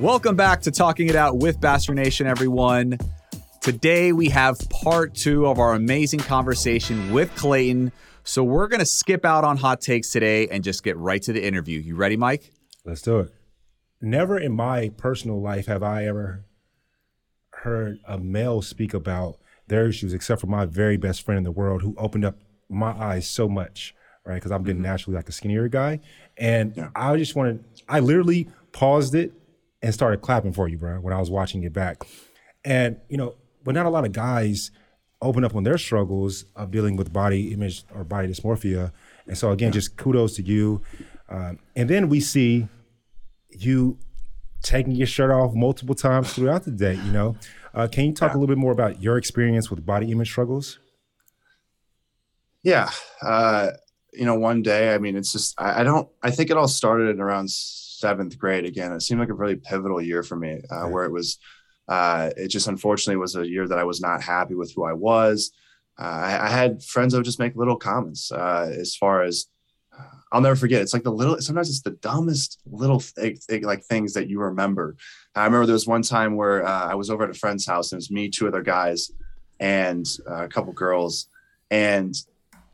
Welcome back to Talking It Out with Bachelor Nation, everyone. Today we have part two of our amazing conversation with Clayton. So we're going to skip out on hot takes today and just get right to the interview. You ready, Mike? Let's do it. Never in my personal life have I ever heard a male speak about their issues, except for my very best friend in the world who opened up my eyes so much, right? Because I'm getting mm-hmm. naturally like a skinnier guy. And Yeah. I just wanted, I literally paused it and started clapping for you, bro, when I was watching it back. And, you know, but not a lot of guys open up on their struggles of dealing with body image or body dysmorphia. And so, again, just kudos to you. Um, and then we see you taking your shirt off multiple times throughout the day, you know. Uh, can you talk a little bit more about your experience with body image struggles? Yeah. Uh, you know, one day, I mean, it's just, I, I don't, I think it all started in around seventh grade again. It seemed like a really pivotal year for me uh, Right. where it was, uh, it just unfortunately was a year that I was not happy with who I was. Uh, I, I had friends that would just make little comments uh, as far as, uh, I'll never forget. It's like the little, sometimes it's the dumbest little thing, thing, like things that you remember. I remember there was one time where uh, I was over at a friend's house and it was me, two other guys, and uh, a couple girls. And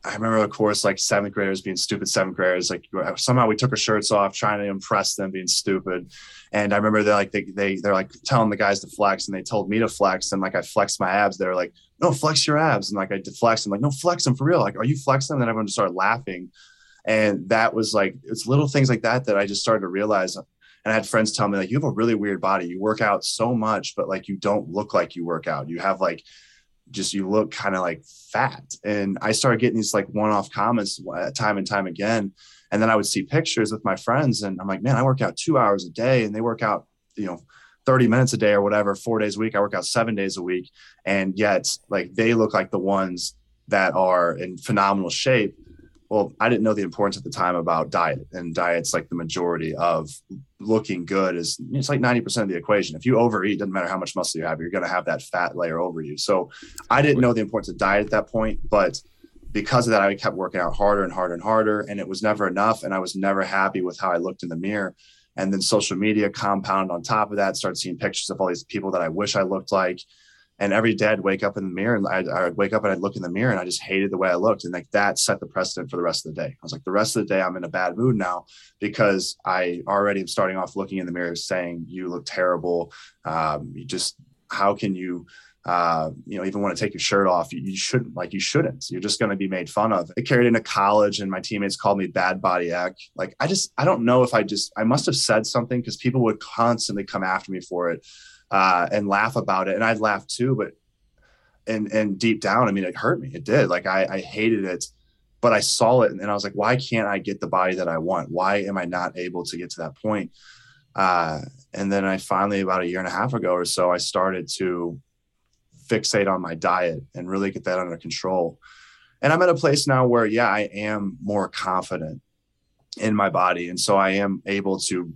I remember, of course, like seventh graders being stupid seventh graders. Like somehow we took our shirts off, trying to impress them, being stupid. And I remember they're like they they they're like telling the guys to flex, and they told me to flex, and like I flexed my abs. They're like, "No, flex your abs," and like I did flex. I'm like, "No, flex them for real." Like, are you flexing? And then everyone just started laughing, and that was like it's little things like that that I just started to realize. And I had friends tell me like, "You have a really weird body. You work out so much, but like you don't look like you work out. You have like." Just you look kind of like fat. And i started getting these like one-off comments uh, time and time again. And then i would see pictures with my friends and i'm like man i work out two hours a day and they work out you know 30 minutes a day or whatever four days a week. I work out seven days a week. And yet like they look like the ones that are in phenomenal shape well i didn't know the importance at the time about diet and diet's like the majority of looking good is it's like 90% of the equation. If you overeat doesn't matter how much muscle you have you're going to have that fat layer over you. So i didn't know the importance of diet at that point but because of that i kept working out harder and harder and harder and it was never enough and i was never happy with how i looked in the mirror. And then social media compounded on top of that started seeing pictures of all these people that i wish i looked like and every day I'd wake up in the mirror and I'd, I'd wake up and I'd look in the mirror and I just hated the way I looked. And like that set the precedent for the rest of the day. I was like, the rest of the day I'm in a bad mood now because I already am starting off looking in the mirror saying, you look terrible. Um, you just, how can you, uh, you know, even want to take your shirt off, you, you shouldn't like, you shouldn't, you're just going to be made fun of. It carried into college and my teammates called me bad body act. Like, I just, I don't know if I just, I must've said something because people would constantly come after me for it uh, and laugh about it. And I'd laugh too, but and and deep down, I mean, it hurt me. It did. Like I, I hated it, but I saw it, and, I was like, why can't I get the body that I want? Why am I not able to get to that point? Uh, and then I finally, about a year and a half ago or so, I started to fixate on my diet and really get that under control. And I'm at a place now where, yeah, I am more confident in my body, and so I am able to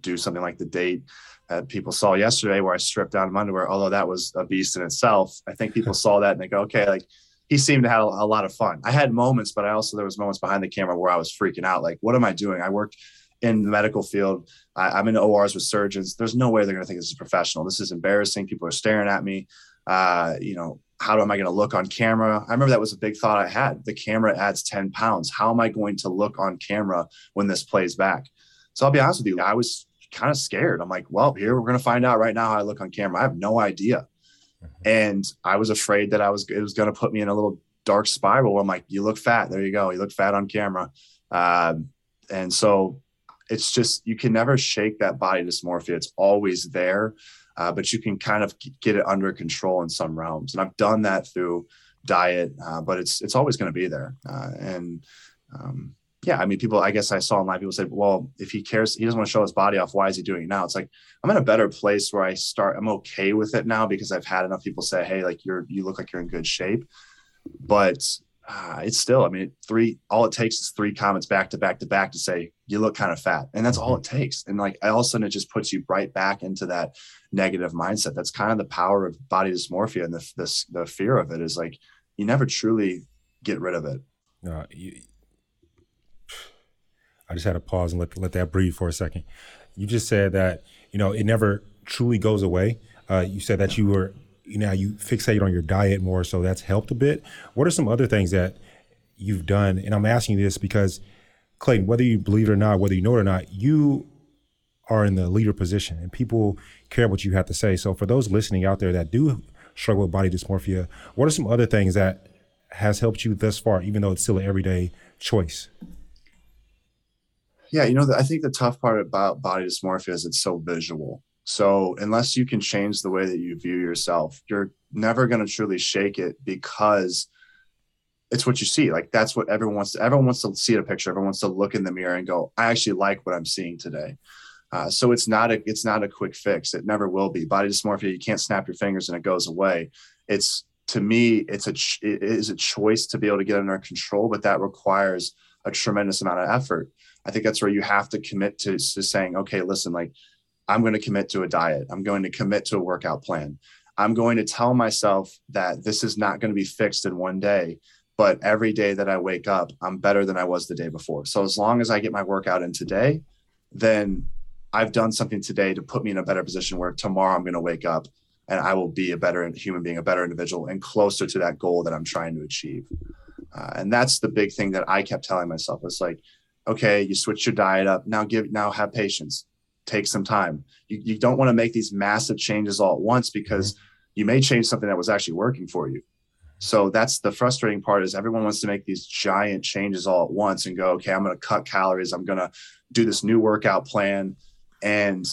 do something like the date that people saw yesterday where I stripped down my underwear, although that was a beast in itself. I think people saw that and they go, okay, like he seemed to have a, lot of fun. I had moments, but I also, there was moments behind the camera where I was freaking out. Like, what am I doing? I worked in the medical field. I, I'm in ORs with surgeons. There's no way they're going to think this is professional. This is embarrassing. People are staring at me. Uh, you know, how am I going to look on camera? I remember that was a big thought I had. The camera adds 10 pounds. How am I going to look on camera when this plays back? So I'll be honest with you. I was kind of scared. I'm like, well, here we're gonna find out right now how I look on camera. I have no idea. Mm-hmm. And I was afraid that I was it was gonna put me in a little dark spiral where I'm like, you look fat. There you go. You look fat on camera. Um, and so it's just you can never shake that body dysmorphia. It's always there, uh, but you can kind of get it under control in some realms. And I've done that through diet, uh, but it's it's always going to be there. Uh, and um, yeah, I mean, people. I guess I saw online people say, "Well, if he cares, he doesn't want to show his body off. Why is he doing it now?" It's like I'm in a better place where I start. I'm okay with it now because I've had enough people say, "Hey, like you're you look like you're in good shape," but uh, it's still. I mean, three. All it takes is three comments back to back to back to say you look kind of fat, and that's all it takes. And like all of a sudden, it just puts you right back into that negative mindset. That's kind of the power of body dysmorphia and the the, the fear of it is like you never truly get rid of it. Uh, you, I just had to pause and let let that breathe for a second. You just said that you know it never truly goes away. Uh, you said that you were you know you fixate on your diet more, so that's helped a bit. What are some other things that you've done? And I'm asking you this because Clayton, whether you believe it or not, whether you know it or not, you are in the leader position, and people care what you have to say. So for those listening out there that do struggle with body dysmorphia, what are some other things that has helped you thus far, even though it's still an everyday choice? Yeah, you know, I think the tough part about body dysmorphia is it's so visual. So unless you can change the way that you view yourself, you're never going to truly shake it because it's what you see. Like that's what everyone wants to. Everyone wants to see a picture. Everyone wants to look in the mirror and go, "I actually like what I'm seeing today." Uh, so it's not a it's not a quick fix. It never will be. Body dysmorphia, you can't snap your fingers and it goes away. It's to me, it's a it is a choice to be able to get under control, but that requires a tremendous amount of effort. I think that's where you have to commit to, to saying, okay, listen, like I'm going to commit to a diet. I'm going to commit to a workout plan. I'm going to tell myself that this is not going to be fixed in one day, but every day that I wake up, I'm better than I was the day before. So as long as I get my workout in today, then I've done something today to put me in a better position where tomorrow I'm going to wake up and I will be a better human being, a better individual, and closer to that goal that I'm trying to achieve. Uh, and that's the big thing that I kept telling myself. It's like, okay, you switch your diet up. Now give, now have patience. Take some time. You, you don't want to make these massive changes all at once because mm-hmm. you may change something that was actually working for you. So that's the frustrating part is everyone wants to make these giant changes all at once and go, okay, I'm going to cut calories. I'm going to do this new workout plan. And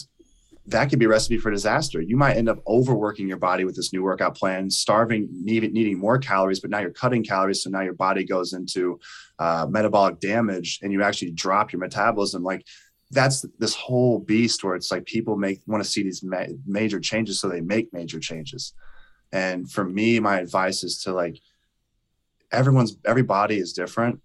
that could be a recipe for disaster. You might end up overworking your body with this new workout plan, starving, needing, needing more calories, but now you're cutting calories. So now your body goes into uh, metabolic damage and you actually drop your metabolism. Like that's this whole beast where it's like people make want to see these ma- major changes. So they make major changes. And for me, my advice is to like, everyone's, every body is different.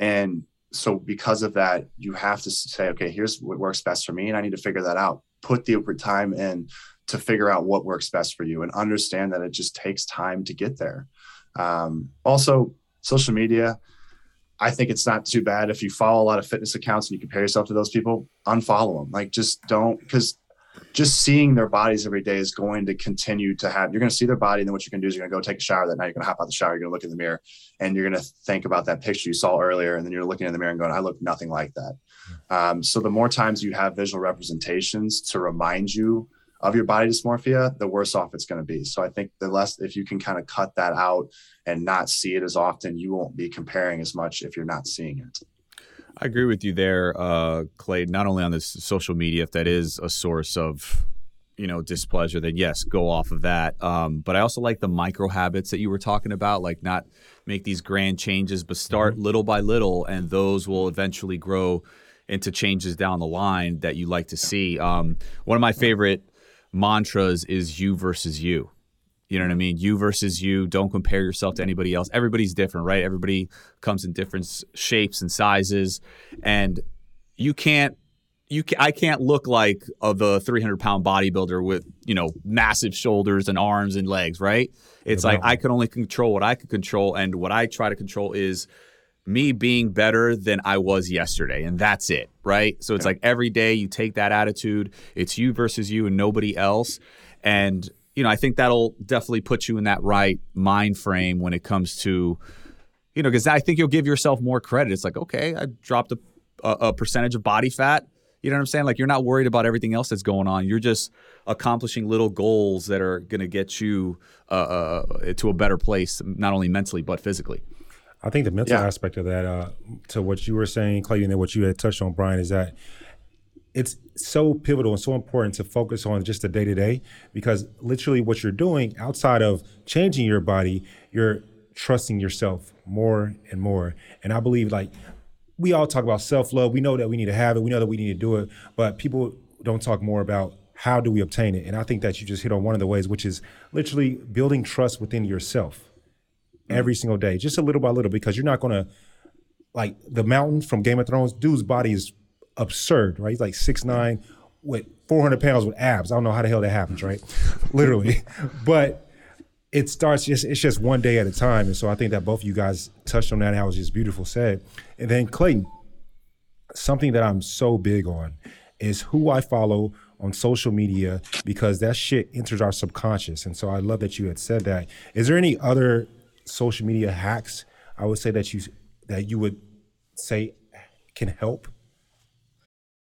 And so because of that, you have to say, okay, here's what works best for me, and I need to figure that out. Put the time in to figure out what works best for you, and understand that it just takes time to get there. Um, also, social media. I think it's not too bad if you follow a lot of fitness accounts and you compare yourself to those people. Unfollow them. Like, just don't because just seeing their bodies every day is going to continue to have you're going to see their body and then what you're going to do is you're going to go take a shower that night. You're going to hop out the shower you're going to look in the mirror and you're going to think about that picture you saw earlier and then you're looking in the mirror and going i look nothing like that. Um, so the more times you have visual representations to remind you of your body dysmorphia the worse off it's going to be. So i think the less if you can kind of cut that out and not see it as often you won't be comparing as much if you're not seeing it I agree with you there, uh, Clay. Not only on this social media, if that is a source of you know displeasure, then yes, go off of that. Um, but I also like the micro habits that you were talking about, like not make these grand changes, but start mm-hmm. little by little, and those will eventually grow into changes down the line that you like to see. Um, one of my favorite mantras is "you versus you." You know what I mean? You versus you. Don't compare yourself to anybody else. Everybody's different, right? Everybody comes in different shapes and sizes, and you can't. You can, I can't look like of the 300 pound bodybuilder with you know massive shoulders and arms and legs, right? It's like I can only control what I can control, and what I try to control is me being better than I was yesterday, and that's it, right? So it's like every day you take that attitude. It's you versus you and nobody else, and you know, I think that'll definitely put you in that right mind frame when it comes to, you know, because I think you'll give yourself more credit. It's like, okay, I dropped a, a, a percentage of body fat. You know what I'm saying? Like you're not worried about everything else that's going on. You're just accomplishing little goals that are going to get you uh, uh, to a better place, not only mentally but physically. I think the mental yeah. aspect of that, uh, to what you were saying, Clay, and then what you had touched on, Brian, is that it's so pivotal and so important to focus on just the day to day because literally what you're doing outside of changing your body, you're trusting yourself more and more. And I believe like we all talk about self love. We know that we need to have it. We know that we need to do it. But people don't talk more about how do we obtain it. And I think that you just hit on one of the ways, which is literally building trust within yourself mm-hmm. every single day, just a little by little, because you're not going to like the mountain from Game of Thrones. Dude's body is absurd, right? He's like six nine with 400 pounds with abs. I don't know how the hell that happens, right? Literally, but it starts just it's just one day at a time and so i think that both of you guys touched on that how was just beautiful said and then clayton something that i'm so big on is who i follow on social media because that shit enters our subconscious and so i love that you had said that is there any other social media hacks i would say that you that you would say can help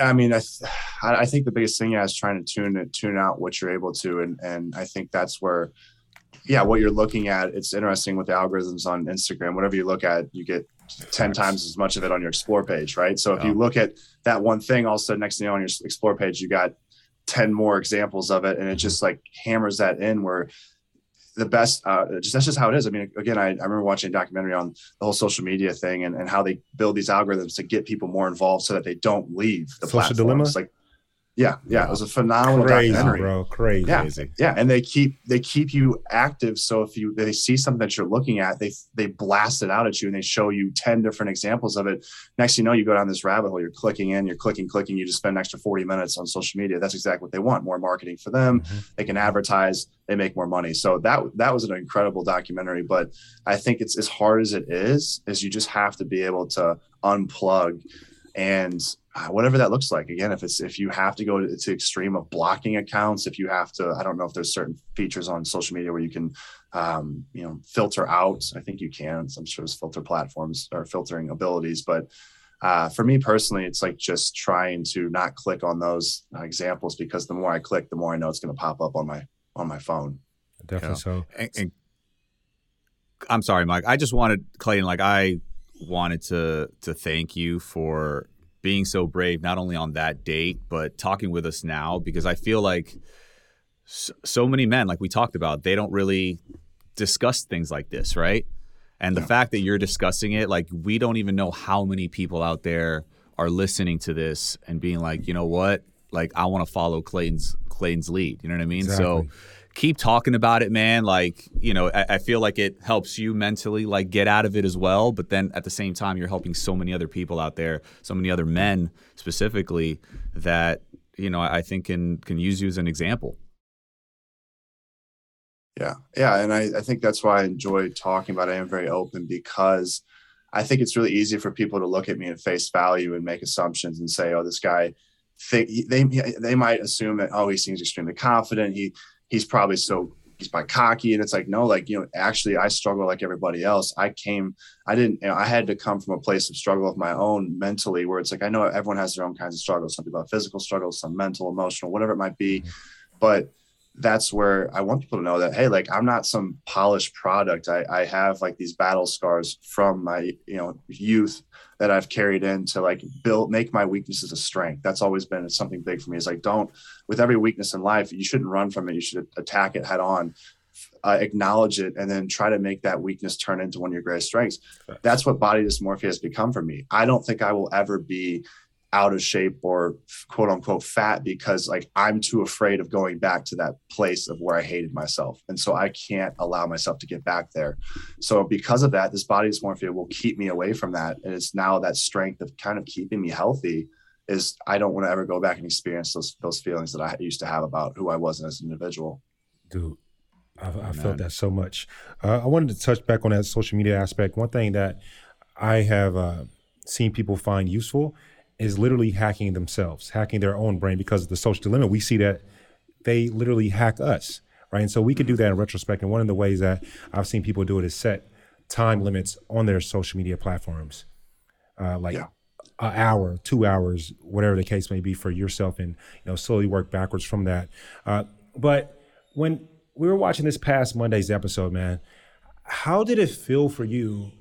I mean, I, th- I think the biggest thing yeah, is trying to tune tune out what you're able to, and and I think that's where, yeah, what you're looking at. It's interesting with the algorithms on Instagram. Whatever you look at, you get ten times as much of it on your explore page, right? So if you look at that one thing, all of a sudden next thing you know on your explore page, you got ten more examples of it, and it just like hammers that in where the best. Uh, just that's just how it is. I mean, again, I, I remember watching a documentary on the whole social media thing and, and how they build these algorithms to get people more involved so that they don't leave the social platforms. dilemma. Like yeah, yeah, it was a phenomenal crazy, documentary, bro. Crazy, yeah, yeah, and they keep they keep you active. So if you they see something that you're looking at, they they blast it out at you and they show you ten different examples of it. Next, you know, you go down this rabbit hole. You're clicking in, you're clicking, clicking. You just spend an extra forty minutes on social media. That's exactly what they want. More marketing for them. Mm-hmm. They can advertise. They make more money. So that that was an incredible documentary. But I think it's as hard as it is, is you just have to be able to unplug and whatever that looks like. Again if it's if you have to go to, to extreme of blocking accounts if you have to i don't know if there's certain features on social media where you can um, you know filter out. I think you can. I'm sure there's filter platforms or filtering abilities but uh, for me personally it's like just trying to not click on those uh, examples because the more i click the more i know it's going to pop up on my on my phone. Definitely so. And, and i'm sorry mike. I just wanted clayton like i wanted to to thank you for being so brave, not only on that date, but talking with us now, because I feel like so, so many men, like we talked about, they don't really discuss things like this, right? And the yeah. fact that you're discussing it, like we don't even know how many people out there are listening to this and being like, you know what, like I want to follow Clayton's Clayton's lead. You know what I mean? Exactly. So keep talking about it, man. Like, you know, I, I, feel like it helps you mentally, like, get out of it as well. But then at the same time, you're helping so many other people out there, so many other men specifically, that you know I think can can use you as an example. Yeah, yeah, and I, I think that's why I enjoy talking about it. I am very open because I think it's really easy for people to look at me and face value and make assumptions and say, "Oh, this guy." They they might assume that oh he seems extremely confident he he's probably so he's by cocky. And it's like no like you know actually i struggle like everybody else. I came i didn't you know i had to come from a place of struggle of my own mentally where it's like i know everyone has their own kinds of struggles. Some people have physical struggles some mental emotional whatever it might be. Mm-hmm. But that's where I want people to know that, hey, like I'm not some polished product. I, I have like these battle scars from my, you know, youth that I've carried in to like build, make my weaknesses a strength. That's always been something big for me. Is like, don't, with every weakness in life, you shouldn't run from it. You should attack it head on, uh, acknowledge it, and then try to make that weakness turn into one of your greatest strengths. That's what body dysmorphia has become for me. I don't think I will ever be out of shape or quote unquote fat because like I'm too afraid of going back to that place of where I hated myself. And so I can't allow myself to get back there. So because of that, this body dysmorphia will keep me away from that. And it's now that strength of kind of keeping me healthy is I don't want to ever go back and experience those those feelings that I used to have about who I was as an individual. Dude, I, I felt that so much. Uh, I wanted to touch back on that social media aspect. One thing that I have uh, seen people find useful is literally hacking themselves, hacking their own brain because of the social dilemma. We see that they literally hack us, right? And so we could do that in retrospect. And one of the ways that I've seen people do it is set time limits on their social media platforms, uh, like yeah. an hour, two hours, whatever the case may be for yourself, and you know slowly work backwards from that. Uh, but when we were watching this past Monday's episode, man, how did it feel for you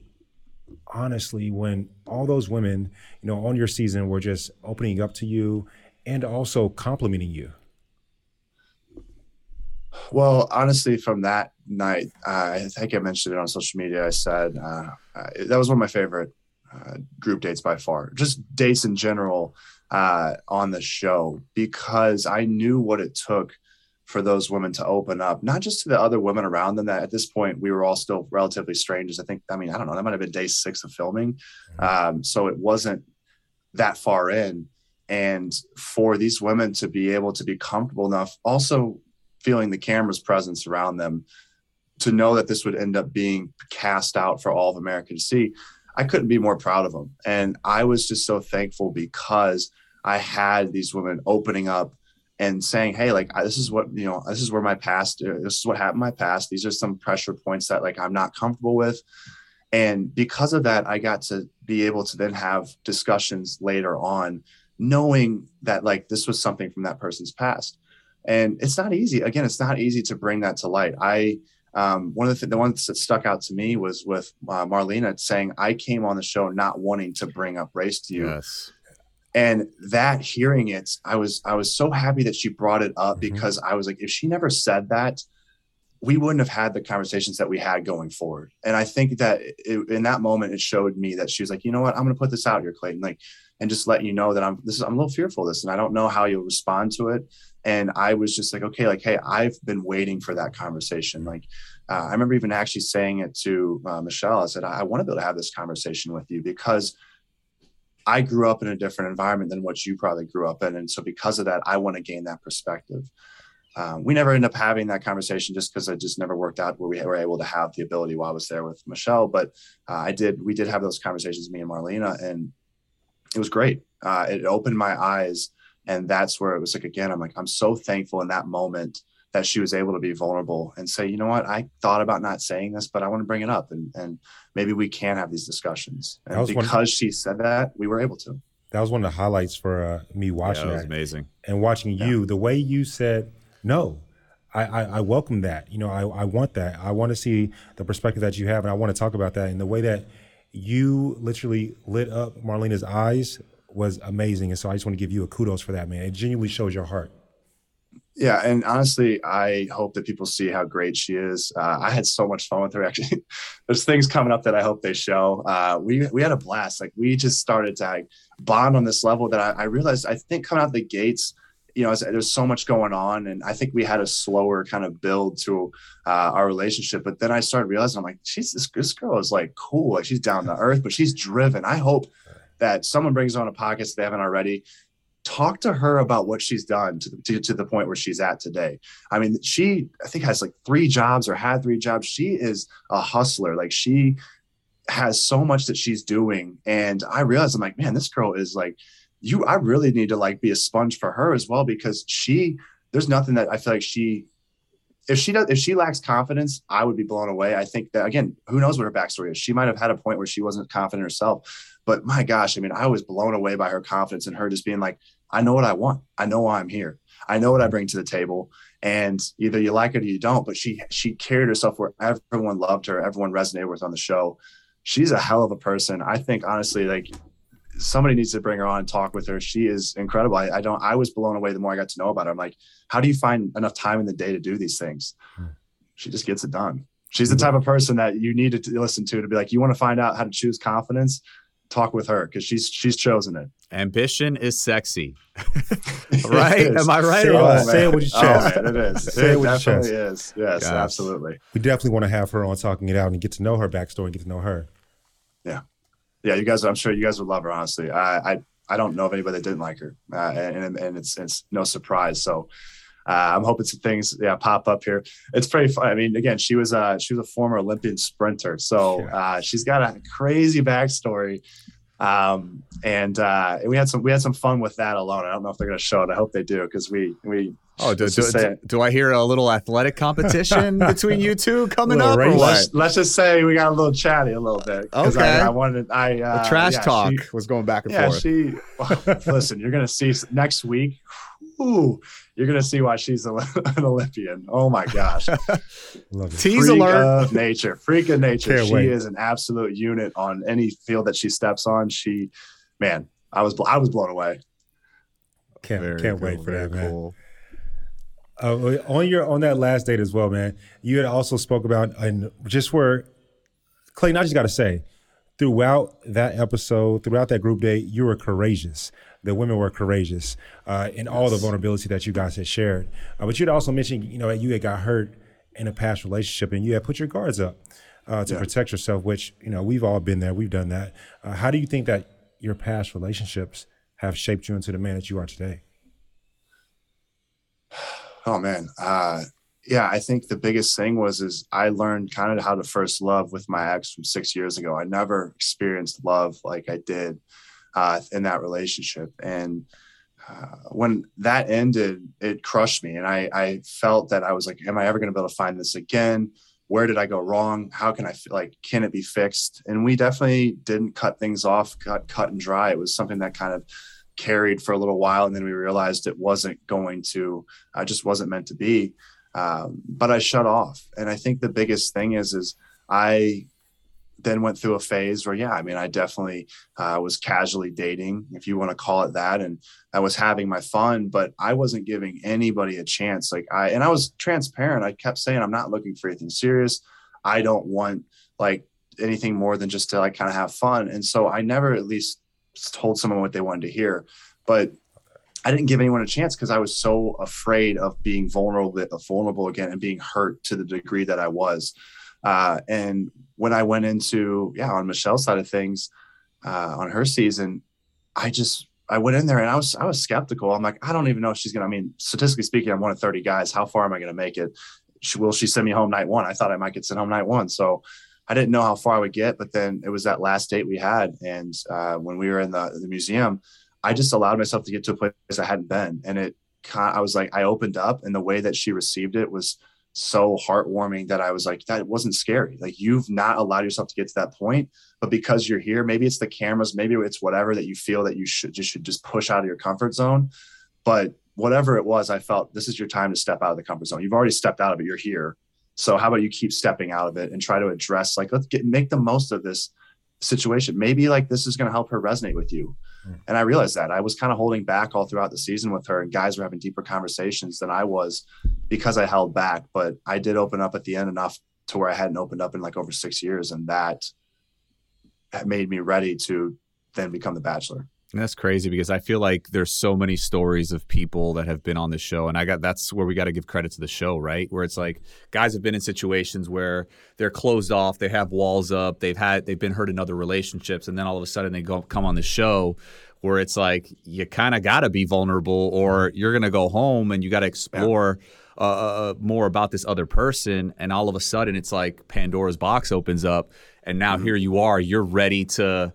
honestly when all those women, you know, on your season were just opening up to you and also complimenting you? Well, honestly, from that night, uh, I think I mentioned it on social media. I said uh, uh, that was one of my favorite uh, group dates by far, just dates in general uh, on the show, because I knew what it took for those women to open up, not just to the other women around them. That at this point we were all still relatively strangers. I think. I mean, I don't know. That might have been day six of filming, mm-hmm. um, so it wasn't that far in. And for these women to be able to be comfortable enough, also feeling the camera's presence around them, to know that this would end up being cast out for all of America to see, I couldn't be more proud of them. And I was just so thankful because I had these women opening up and saying, Hey, like, this is what, you know, this is where my past, uh, this is what happened my past. These are some pressure points that like I'm not comfortable with. And because of that, I got to be able to then have discussions later on, knowing that like this was something from that person's past. And it's not easy. Again, it's not easy to bring that to light. I, um, one of the, th- the ones that stuck out to me was with uh, Marlena saying, I came on the show not wanting to bring up race to you. Yes and that hearing it i was i was so happy that she brought it up mm-hmm. because i was like if she never said that we wouldn't have had the conversations that we had going forward. And i think that it, in that moment it showed me that she was like you know what? I'm going to put this out here clayton like and just let you know that i'm this is i'm a little fearful of this and i don't know how you'll respond to it. And i was just like okay like hey i've been waiting for that conversation. Like uh, i remember even actually saying it to uh, michelle. I said i, I want to be able to have this conversation with you because I grew up in a different environment than what you probably grew up in. And so because of that, I want to gain that perspective. Um, we never end up having that conversation just because it just never worked out where we were able to have the ability while I was there with Michelle. But uh, I did, we did have those conversations, me and Marlena, and it was great. Uh, it opened my eyes. And that's where it was like, again, I'm like, I'm so thankful in that moment that she was able to be vulnerable and say, you know what, I thought about not saying this, but I want to bring it up and and maybe we can have these discussions. And because one, she said that, we were able to. That was one of the highlights for uh, me watching. Yeah, that was amazing. And watching yeah. you, the way you said no. I, I, I welcome that. You know, I, I want that. I want to see the perspective that you have, and I want to talk about that. And the way that you literally lit up Marlena's eyes was amazing. And so I just want to give you a kudos for that, man. It genuinely shows your heart. Yeah, and honestly, I hope that people see how great she is. Uh, I had so much fun with her. Actually, there's things coming up that I hope they show. Uh, we we had a blast. Like we just started to like, bond on this level that I, I, realized. I think coming out the gates, you know, there's so much going on, and I think we had a slower kind of build to uh, our relationship. But then I started realizing, I'm like, she's this, this girl is like cool. Like she's down to earth, but she's driven. I hope that someone brings on a podcast they haven't already talk to her about what she's done to, to, to, the point where she's at today. I mean, she, I think, has like three jobs or had three jobs. She is a hustler. Like, she has so much that she's doing. And I realized, I'm like, man, this girl is like, you, I really need to like be a sponge for her as well because she, there's nothing that I feel like she, if she does, if she lacks confidence, I would be blown away. I think that again, who knows what her backstory is? She might have had a point where she wasn't confident herself but my gosh, I mean, I was blown away by her confidence and her just being like, I know what I want. I know why I'm here. I know what I bring to the table. And either you like it or you don't. But she she carried herself where everyone loved her, everyone resonated with on the show. She's a hell of a person. I think honestly, like somebody needs to bring her on and talk with her. She is incredible. I, I, don't. I was blown away the more I got to know about her. I'm like, how do you find enough time in the day to do these things? Hmm. She just gets it done. She's the type of person that you need to listen to to be like, you want to find out how to choose confidence, talk with her because she's she's chosen it. Ambition is sexy, right? Am I right? Say, oh, say it with your chest. Oh, man, it is. say it, it with definitely your chest. is. Yes, Gosh. absolutely. We definitely want to have her on talking it out and get to know her backstory and get to know her. Yeah, yeah. You guys, I'm sure you guys would love her. Honestly, I I, I don't know of anybody that didn't like her, uh, and and it's it's no surprise. So uh, I'm hoping some things yeah pop up here. It's pretty fun. I mean, again, she was a she was a former Olympian sprinter, so uh, she's got a crazy backstory. Um, and uh, we had some we had some fun with that alone. I don't know if they're going to show it. I hope they do because we we. Oh, do, do, do, do, I hear a little athletic competition between you two coming up? Let's, let's, just say we got a little chatty a little bit. Okay. I, I wanted I uh, the trash yeah, talk she, was going back and yeah, forth. She listen. You're going to see next week ooh, you're gonna see why she's an Olympian. Oh my gosh, tease alert of nature, freak of nature. Can't she wait. is an absolute unit on any field that she steps on. She, man, I was I was blown away. Can't very can't cool, wait for that, man. Cool. Uh, on your on that last date as well, man. You had also spoke about and just where Clayton. I just got to say, throughout that episode, throughout that group date, you were courageous the women were courageous uh, in yes. all the vulnerability that you guys had shared. Uh, but you'd also mentioned, you know, that you had got hurt in a past relationship and you had put your guards up uh, to yeah. protect yourself, which, you know, we've all been there. We've done that. Uh, how do you think that your past relationships have shaped you into the man that you are today? Oh, man. Yeah, I think the biggest thing was is I learned kind of how to first love with my ex from six years ago. I never experienced love like I did uh, in that relationship. And uh, when that ended, it crushed me. And I, I felt that I was like, am I ever going to be able to find this again? Where did I go wrong? How can I like, can it be fixed? And we definitely didn't cut things off, cut, cut and dry. It was something that kind of carried for a little while. And then we realized it wasn't going to, uh, just wasn't meant to be. Um, but I shut off. And I think the biggest thing is, is I then went through a phase where, yeah, I mean, I definitely uh, was casually dating, if you want to call it that, and I was having my fun, but I wasn't giving anybody a chance. Like I, and I was transparent. I kept saying, I'm not looking for anything serious. I don't want like anything more than just to like kind of have fun. And so I never at least told someone what they wanted to hear, but I didn't give anyone a chance because I was so afraid of being vulnerable, vulnerable again, and being hurt to the degree that I was. Uh, and when I went into, yeah, on Michelle's side of things, uh, on her season, I just, I went in there and I was, I was skeptical. I'm like, I don't even know if she's to, I mean, statistically speaking, I'm one of 30 guys. How far am I to make it? She, will she send me home night one? I thought I might get sent home night one. So I didn't know how far I would get, but then it was that last date we had. And uh, when we were in the, the museum, I just allowed myself to get to a place I hadn't been. And it, I was like, I opened up and the way that she received it was so heartwarming that I was like, that wasn't scary. Like you've not allowed yourself to get to that point, but because you're here, maybe it's the cameras, maybe it's whatever that you feel that you should just should just push out of your comfort zone. But whatever it was, I felt this is your time to step out of the comfort zone. You've already stepped out of it. You're here. So how about you keep stepping out of it and try to address like let's get make the most of this situation. Maybe like this is going to help her resonate with you. Mm. And I realized that I was kind of holding back all throughout the season with her, and guys were having deeper conversations than I was because I held back. But I did open up at the end enough to where I hadn't opened up in like over six years, and that made me ready to then become the bachelor. And that's crazy because I feel like there's so many stories of people that have been on the show, and I got that's where we got to give credit to the show, right? Where it's like guys have been in situations where they're closed off, they have walls up, they've had they've been hurt in other relationships, and then all of a sudden they go come on the show where it's like you kind of got to be vulnerable, or you're gonna go home and you got to explore. Yeah. Uh, uh, uh, more about this other person, and all of a sudden it's like Pandora's box opens up, and now mm-hmm. here you are. You're ready to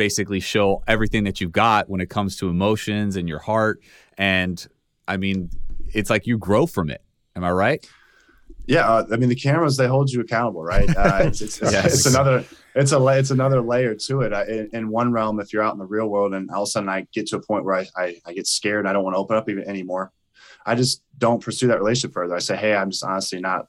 basically show everything that you've got when it comes to emotions and your heart. And I mean, it's like you grow from it. Am I right? Yeah, uh, I mean the cameras they hold you accountable, right? Uh, it's, it's, it's, Yes. it's another it's a it's another layer to it. I, in, in one realm, if you're out in the real world and all of a sudden I get to a point where I, I, I get scared and I don't want to open up even anymore, I just don't pursue that relationship further. I say, hey, I'm just honestly not,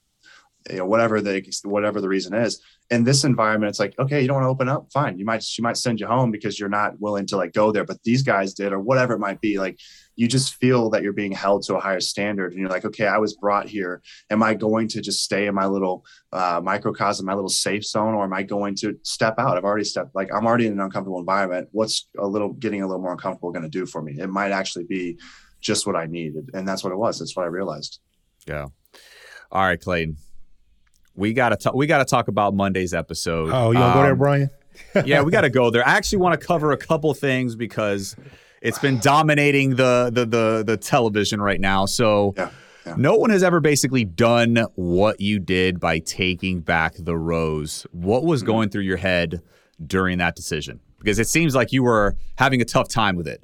you know, whatever the whatever the reason is. In this environment, it's like, okay, you don't want to open up, fine. You might she might send you home because you're not willing to like go there, but these guys did or whatever it might be. Like you just feel that you're being held to a higher standard, and you're like, okay, I was brought here. Am I going to just stay in my little uh, microcosm, my little safe zone, or am I going to step out? I've already stepped, like I'm already in an uncomfortable environment. What's a little getting a little more uncomfortable going to do for me? It might actually be just what I needed, and that's what it was. That's what I realized. Yeah. All right, Clayton. We gotta talk. We gotta talk about Monday's episode. Oh, you want to go there, Um, Brian? yeah, we got to go there. I actually want to cover a couple things because it's been dominating the the the, the television right now. So Yeah, yeah. no one has ever basically done what you did by taking back the rose. What was going through your head during that decision? Because it seems like you were having a tough time with it.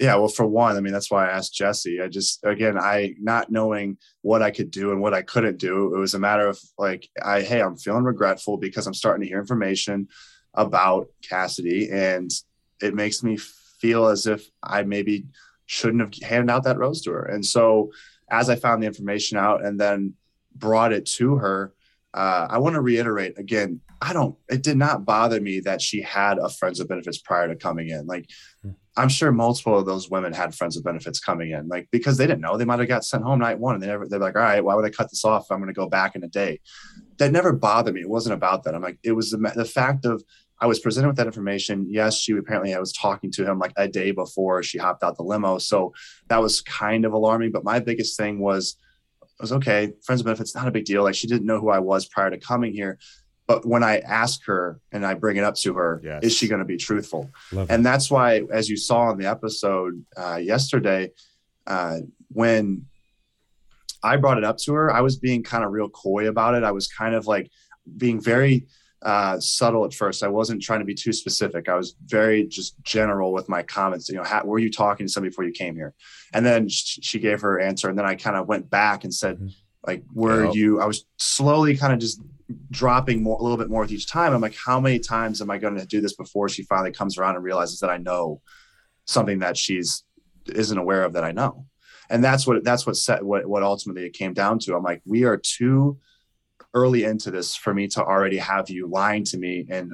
Yeah, well, for one, I mean, that's why I asked Jesse. I just, again, I not knowing what I could do and what I couldn't do. It was a matter of like, I, hey, I'm feeling regretful because I'm starting to hear information about Cassidy, and it makes me feel as if I maybe shouldn't have handed out that rose to her. And so, as I found the information out and then brought it to her, uh, I want to reiterate again. I don't. It did not bother me that she had a friends of benefits prior to coming in. Like, I'm sure multiple of those women had friends with benefits coming in, like because they didn't know they might have got sent home night one, and they never. They're like, all right, why would I cut this off? I'm going to go back in a day. That never bothered me. It wasn't about that. I'm like, it was the, the fact of I was presented with that information. Yes, she apparently I was talking to him like a day before she hopped out the limo, so that was kind of alarming. But my biggest thing was was okay. Friends with benefits not a big deal. Like she didn't know who I was prior to coming here. But when I ask her and I bring it up to her, Yes. is she going to be truthful? Love and that's why as you saw in the episode uh, yesterday uh, when i brought it up to her i was being kind of real coy about it i was kind of like being very uh, subtle at first i wasn't trying to be too specific i was very just general with my comments you know how, were you talking to somebody before you came here and then she gave her answer and then i kind of went back and said Mhm. like were Yep. you i was slowly kind of just dropping more a little bit more with each time i'm like how many times am i going to do this before she finally comes around and realizes that i know something that she's isn't aware of that i know? And that's what that's what set what, what ultimately it came down to. I'm like we are too early into this for me to already have you lying to me and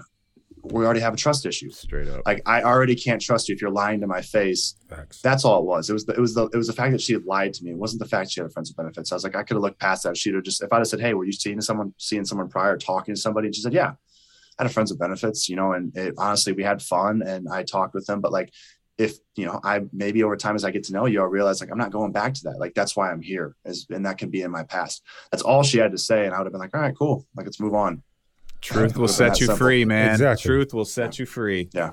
we already have a trust issue Straight up. like i already can't trust you if you're lying to my face Facts. that's all it was. It was the, it was the it was the fact that she had lied to me. It wasn't the fact she had a friends with benefits. I was like, I could have looked past that. She'd have just if I'd have said, Hey, were you seeing someone seeing someone prior, talking to somebody? And she said, Yeah. I had a friends with benefits, you know, and it, honestly, we had fun and I talked with them. But like if you know, I maybe over time as I get to know you, I realize like I'm not going back to that. Like that's why I'm here. Is and that can be in my past. That's all she had to say. And I would have been like, All right, cool. Like let's move on. Truth will set you simple. free, man. Exactly. Truth will set you free. Yeah.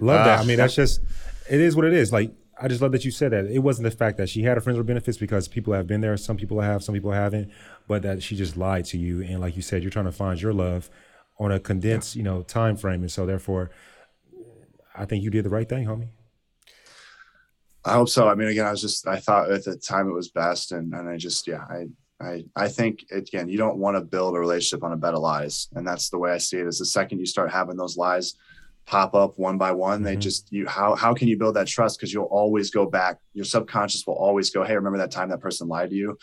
Love that. Ah. I mean, that's just it is what it is. Like I just love that you said that. It wasn't the fact that she had a friends with benefits because people have been there. Some people have, some people haven't, but that she just lied to you. And like you said, you're trying to find your love on a condensed, you know, time frame. And so therefore, I think you did the right thing, homie. I hope so. I mean, again, I was just I thought at the time it was best, and and I just yeah, I I I think again, you don't want to build a relationship on a bed of lies, and that's the way I see it. Is the second you start having those lies pop up one by one, they Mhm. just you how how can you build that trust? Because you'll always go back. Your subconscious will always go, hey, remember that time that person lied to you?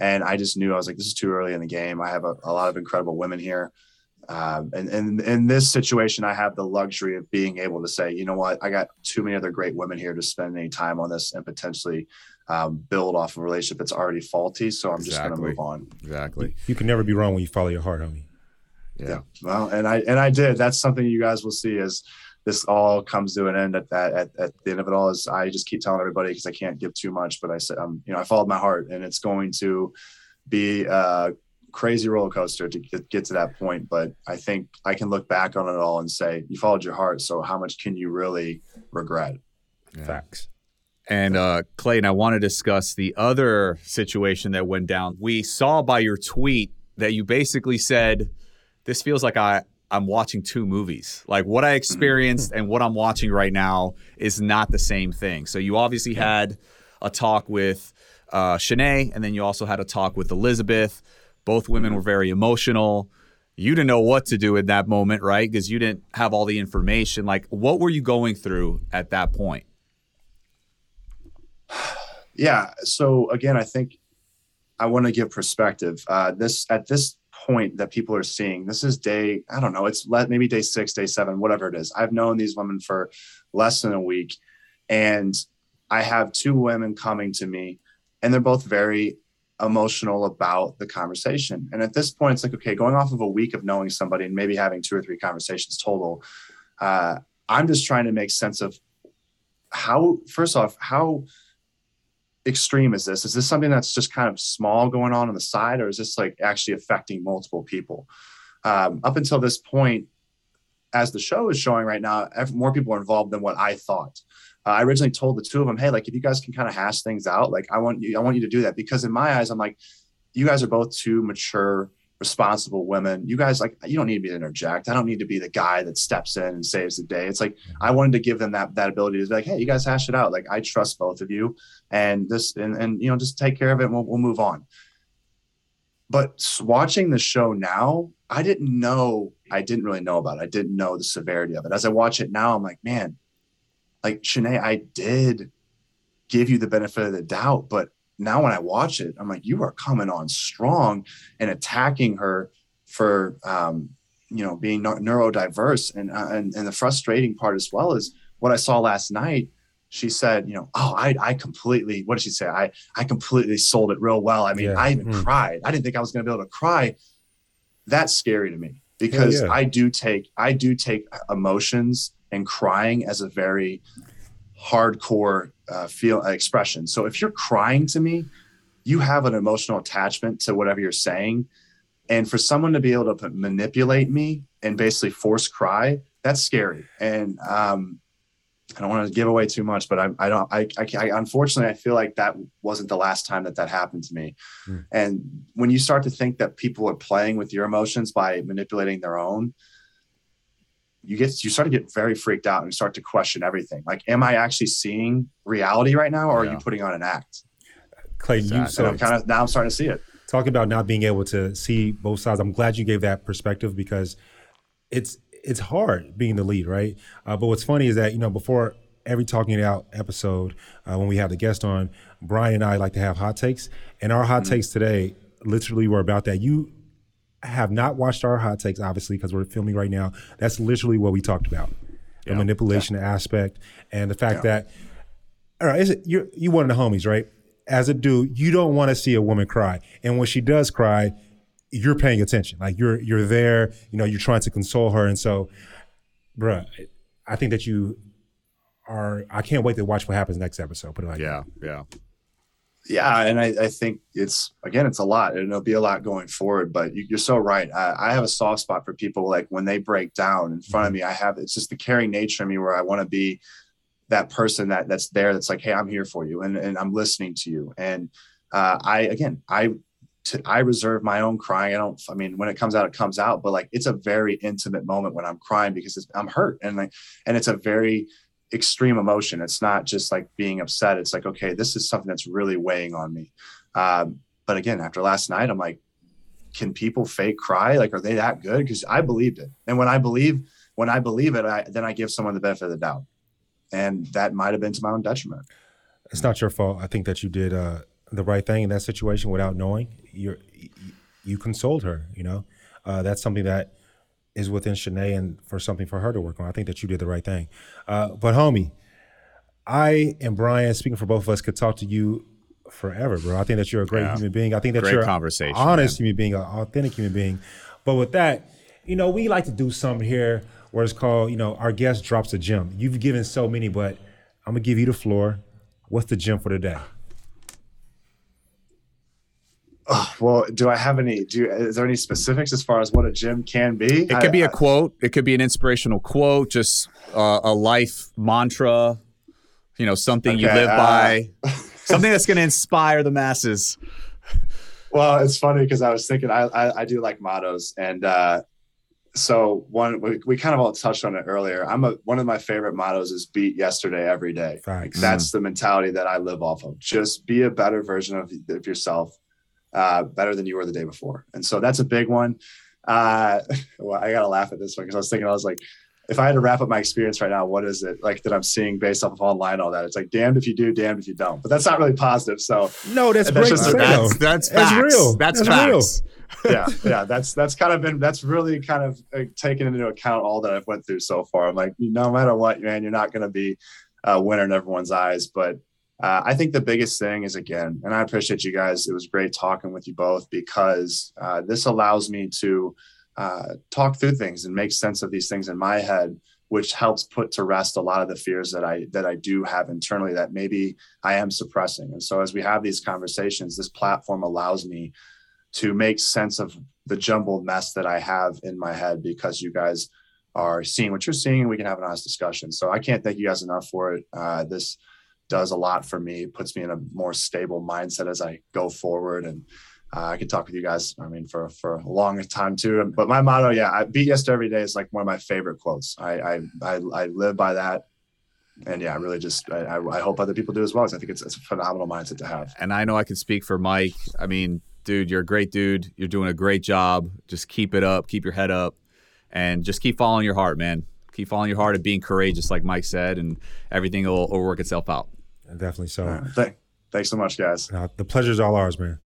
And I just knew I was like, this is too early in the game. I have a, a lot of incredible women here. Um, and, and in this situation, I have the luxury of being able to say, you know what, I got too many other great women here to spend any time on this and potentially um, build off a relationship that's already faulty. So I'm just going to move on. Exactly. You can never be wrong when you follow your heart, homie. Yeah. Yeah. Well, and I and I did. That's something you guys will see as this all comes to an end at that at, at the end of it all is I just keep telling everybody because I can't give too much, but I said um, you know I followed my heart and it's going to be a crazy roller coaster to get, get to that point. But I think I can look back on it all and say you followed your heart. So how much can you really regret? Yeah. Facts. And uh, Clayton, I want to discuss the other situation that went down. We saw by your tweet that you basically said, "This feels like I I'm watching two movies. Like what I experienced and what I'm watching right now is not the same thing." So you obviously had a talk with uh, Shanae, and then you also had a talk with Elizabeth. Both women were very emotional. You didn't know what to do in that moment, right? Because you didn't have all the information. Like, what were you going through at that point? Yeah. So again, I think I want to give perspective. Uh, this at this point that people are seeing, this is day I don't know. It's maybe day six, day seven, whatever it is. I've known these women for less than a week, and I have two women coming to me, and they're both very emotional about the conversation. And at this point, it's like, okay, going off of a week of knowing somebody and maybe having two or three conversations total, uh, I'm just trying to make sense of how, first off, how extreme is this? Is this something that's just kind of small going on on the side, or is this like actually affecting multiple people? Um, up until this point, as the show is showing right now, more people are involved than what I thought. Uh, I originally told the two of them, "Hey, like if you guys can kind of hash things out, like I want you, I want you to do that," because in my eyes, I'm like, you guys are both two mature responsible women. You guys like you don't need me to interject. I don't need to be the guy that steps in and saves the day. It's like I wanted to give them that that ability to be like, hey, you guys hash it out. Like I trust both of you, and this and and you know just take care of it. and We'll we'll move on. But watching the show now, I didn't know. I didn't really know about it. I didn't know the severity of it. As I watch it now, I'm like, man, like Shanae, I did give you the benefit of the doubt, but now when I watch it, I'm like, you are coming on strong and attacking her for, um, you know, being neurodiverse. And, uh, and, and the frustrating part as well is what I saw last night. She said, you know, oh, I, I completely, what did she say? I, I completely sold it real well. I mean, yeah. I even mm. cried. I didn't think I was going to be able to cry. That's scary to me because yeah. I do take, I do take emotions and crying as a very hardcore uh, feel uh, expression. So if you're crying to me, you have an emotional attachment to whatever you're saying. And for someone to be able to manipulate me and basically force cry, that's scary. And um, I don't want to give away too much, but I, I don't, I, I, I, unfortunately, I feel like that wasn't the last time that that happened to me. Mm. And when you start to think that people are playing with your emotions by manipulating their own, you get you start to get very freaked out and start to question everything. Like, am I actually seeing reality right now, or yeah. are you putting on an act? Clay, you so kind of now I'm starting to see it. Talking about not being able to see both sides. I'm glad you gave that perspective because it's it's hard being the lead, right? Uh, but what's funny is that you know before every talking it out episode, uh, when we have the guest on, Bryan and I like to have hot takes, and our hot mm-hmm. takes today literally were about that. You have not watched our hot takes, obviously, because we're filming right now. That's literally what we talked about the yeah. manipulation yeah. aspect and the fact yeah. that, all right, is it, you're, you one of the homies, right? As a dude, you don't want to see a woman cry. And when she does cry, you're paying attention. Like you're you're there, you know, you're trying to console her. And so, bruh, I think that you are I can't wait to watch what happens next episode. Put it like yeah, that. yeah yeah, and I, I, think it's again, it's a lot, and it'll be a lot going forward. But you, are so right. I, I, have a soft spot for people like when they break down in front of mm-hmm. me. I have it's just the caring nature of me where I want to be that person that that's there. That's like, hey, I'm here for you, and and I'm listening to you. And uh, I again, I to, I reserve my own crying. I don't. I mean, when it comes out, it comes out. But like, it's a very intimate moment when I'm crying because I'm hurt, and like, and it's a very extreme emotion. It's not just like being upset. It's like, okay, this is something that's really weighing on me. Um, but again, after last night, I'm like, can people fake cry? Like, are they that good? Because I believed it. And when I believe, when I believe it, I, then I give someone the benefit of the doubt. And that might have been to my own detriment. It's not your fault. I think that you did uh, the right thing in that situation without knowing. You're, you consoled her. You know, uh, that's something that is within Shanae and for something for her to work on. I think that you did the right thing. Uh, but homie, I and Bryan, speaking for both of us, could talk to you forever, bro. I think that you're a great yeah. human being. I think that great you're conversation, honest man. human being, an authentic human being. But with that, you know, we like to do something here where it's called, you know, our guest drops a gem. You've given so many, but I'm gonna give you the floor. What's the gem for today? Oh, well, do I have any? Do you, is there any specifics as far as what a gym can be? It could be a quote. It could be an inspirational quote, just uh, a life mantra. You know, something okay, you live uh, by, something that's going to inspire the masses. Well, it's funny because I was thinking I, I, I do like mottos, and uh, so one we, we kind of all touched on it earlier. I'm a one of my favorite mottos is beat yesterday every day. Thanks. That's mm. the mentality that I live off of. Just be a better version of, of yourself uh, better than you were the day before. And so that's a big one. Uh, well, I got to laugh at this one because I was thinking, I was like, if I had to wrap up my experience right now, what is it like that I'm seeing based off of online, all that? It's like damned if you do, damned if you don't. But that's not really positive. So no, that's, that's just that's, that's, that's real. That's, that's facts. Real. yeah, yeah. That's that's kind of been that's really kind of uh, taken into account all that I've went through so far. I'm like, no matter what, man, you're not going to be a winner in everyone's eyes, but uh, I think the biggest thing is again, and I appreciate you guys. It was great talking with you both because uh, this allows me to uh, talk through things and make sense of these things in my head, which helps put to rest a lot of the fears that I that I do have internally that maybe I am suppressing. And so, as we have these conversations, this platform allows me to make sense of the jumbled mess that I have in my head because you guys are seeing what you're seeing, and we can have an honest discussion. So I can't thank you guys enough for it. Uh, this does a lot for me, puts me in a more stable mindset as I go forward. And uh, I can talk with you guys, I mean, for, for a long time too. But my motto, yeah, I beat yesterday every day is like one of my favorite quotes. I, I, I, I live by that. And yeah, I really just, I, I hope other people do as well. Because I think it's, it's a phenomenal mindset to have. And I know I can speak for Mike. I mean, dude, you're a great dude. You're doing a great job. Just keep it up, keep your head up, and just keep following your heart, man. Keep following your heart and being courageous, like Mike said, and everything will, will work itself out. Definitely so. Right. Thank, thanks so much, guys. Uh, the pleasure's all ours, man.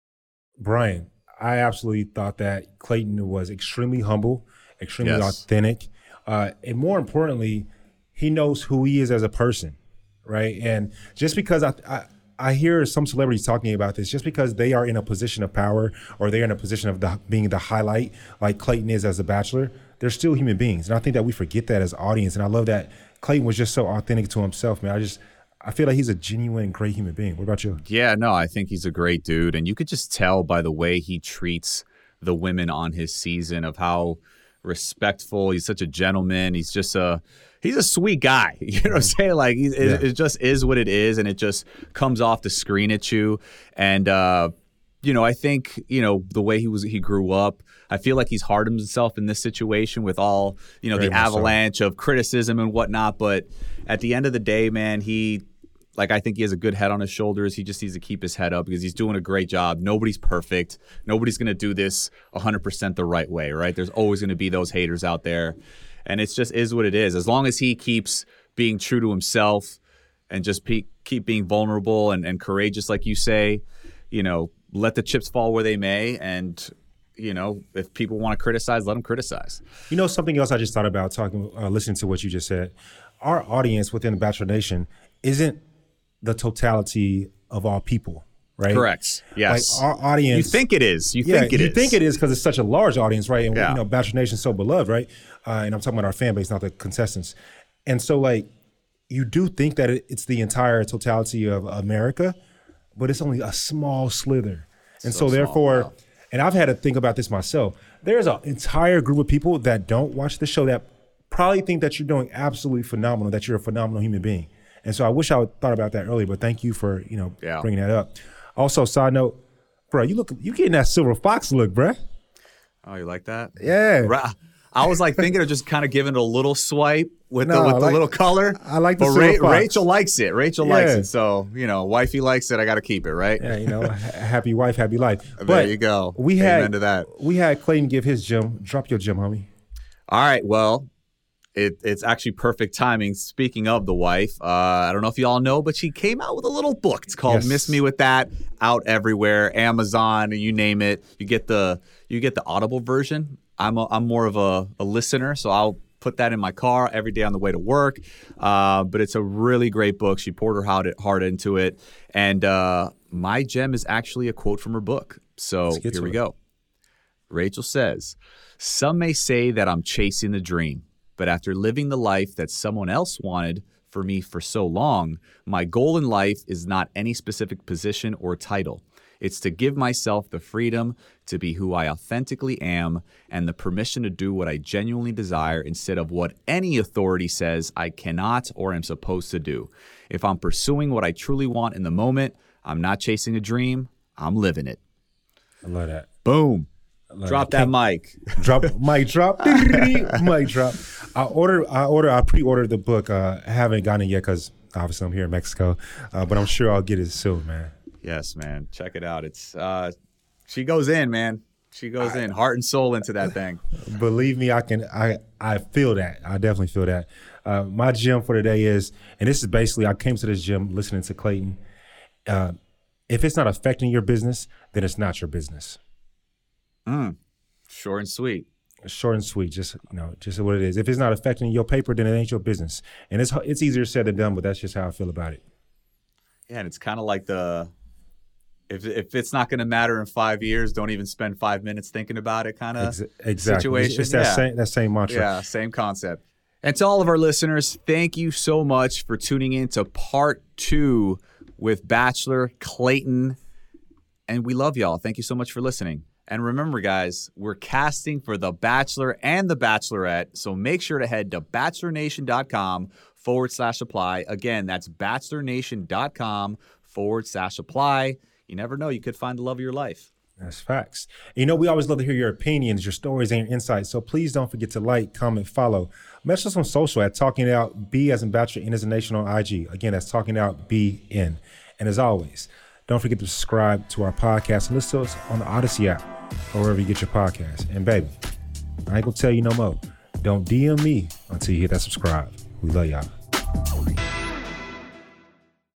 Bryan, I absolutely thought that Clayton was extremely humble, extremely yes. authentic, uh, and more importantly, he knows who he is as a person, right? And just because I, I I hear some celebrities talking about this just because they are in a position of power or they're in a position of the, being the highlight, like Clayton is as a bachelor. They're still human beings, and I think that we forget that as audience. And I love that Clayton was just so authentic to himself, man. I just I feel like he's a genuine, great human being. What about you? Yeah, no, I think he's a great dude, and you could just tell by the way he treats the women on his season of how respectful. He's such a gentleman. He's just a he's a sweet guy. You know what I'm saying? Like it, yeah. it, just is what it is, and it just comes off the screen at you. And uh, you know, I think you know the way he was he grew up. I feel like he's hardened himself in this situation with all you know Very the avalanche so. of criticism and whatnot. But at the end of the day, man, he like I think he has a good head on his shoulders. He just needs to keep his head up because he's doing a great job. Nobody's perfect. Nobody's going to do this 100% the right way, right? There's always going to be those haters out there. And it's just is what it is. As long as he keeps being true to himself and just pe- keep being vulnerable and, and courageous, like you say, you know, let the chips fall where they may. And, you know, if people want to criticize, let them criticize. You know, something else I just thought about talking, uh, listening to what you just said. Our audience within the Bachelor Nation isn't the totality of all people, right? Correct. Yes. Like our audience. You think it is. You yeah, think it you is. think it is because it's such a large audience, right? And yeah. you know, Bachelor Nation is so beloved, right? Uh, and I'm talking about our fan base, not the contestants. And so, like, you do think that it's the entire totality of America, but it's only a small slither. And so, so therefore, wow. and I've had to think about this myself. There's an entire group of people that don't watch the show that probably think that you're doing absolutely phenomenal, that you're a phenomenal human being. And so I wish I would thought about that earlier, but thank you for, you know, yeah. bringing that up. Also, side note, bro, you look, you getting that silver fox look, bro. Oh, you like that? Yeah. I was like thinking of just kind of giving it a little swipe with no, the with like, the little color. I like the but Ra- Rachel likes it. Rachel yeah. likes it. So you know, wifey likes it. I got to keep it, right? Yeah, you know, happy wife, happy life. But there you go. We Amen had to that. We had Clayton give his gem. Drop your gem, homie. All right. Well, it, it's actually perfect timing. Speaking of the wife, uh, I don't know if you all know, but she came out with a little book. It's called yes. "Miss Me with That." Out everywhere, Amazon, you name it. You get the you get the Audible version. I'm a, I'm more of a, a listener, so I'll put that in my car every day on the way to work. Uh, but it's a really great book. She poured her heart, into it, and uh, my gem is actually a quote from her book. So here we it. go. Rachel says, "Some may say that I'm chasing the dream." But after living the life that someone else wanted for me for so long, my goal in life is not any specific position or title. It's to give myself the freedom to be who I authentically am and the permission to do what I genuinely desire instead of what any authority says I cannot or am supposed to do. If I'm pursuing what I truly want in the moment, I'm not chasing a dream, I'm living it. I love that. Boom. Drop that mic. drop mic drop mic drop. I order I order I pre-ordered the book. Uh, I haven't gotten it yet because obviously I'm here in Mexico, uh, but I'm sure I'll get it soon, man. Yes, man. Check it out. It's uh she goes in, man. She goes in heart and soul into that thing. Believe me, I can. I I feel that. I definitely feel that. Uh, my gym for today is, and this is basically, I came to this gym listening to Clayton. Uh, if it's not affecting your business, then it's not your business. Mm. Short and sweet. Short and sweet, just you know, just what it is. If it's not affecting your paper, then it ain't your business. And it's it's easier said than done, but that's just how I feel about it. Yeah, and it's kind of like the if if it's not going to matter in five years, don't even spend five minutes thinking about it. Kind of Ex- exactly. situation. It's, that yeah. same that same mantra. Yeah, same concept. And to all of our listeners, thank you so much for tuning in to part two with Bachelor Clayton. And we love y'all. Thank you so much for listening. And remember, guys, we're casting for The Bachelor and The Bachelorette. So make sure to head to bachelornation.com forward slash apply. Again, that's bachelornation.com forward slash apply. You never know, you could find the love of your life. That's facts. You know, we always love to hear your opinions, your stories, and your insights. So please don't forget to like, comment, follow. Message us on social at Talking Out B as in Bachelor N as a Nation on IG. Again, that's Talking Out B N. And as always, don't forget to subscribe to our podcast and listen to us on the Odyssey app or wherever you get your podcast. And baby, I ain't gonna tell you no more. Don't DM me until you hit that subscribe. We love y'all.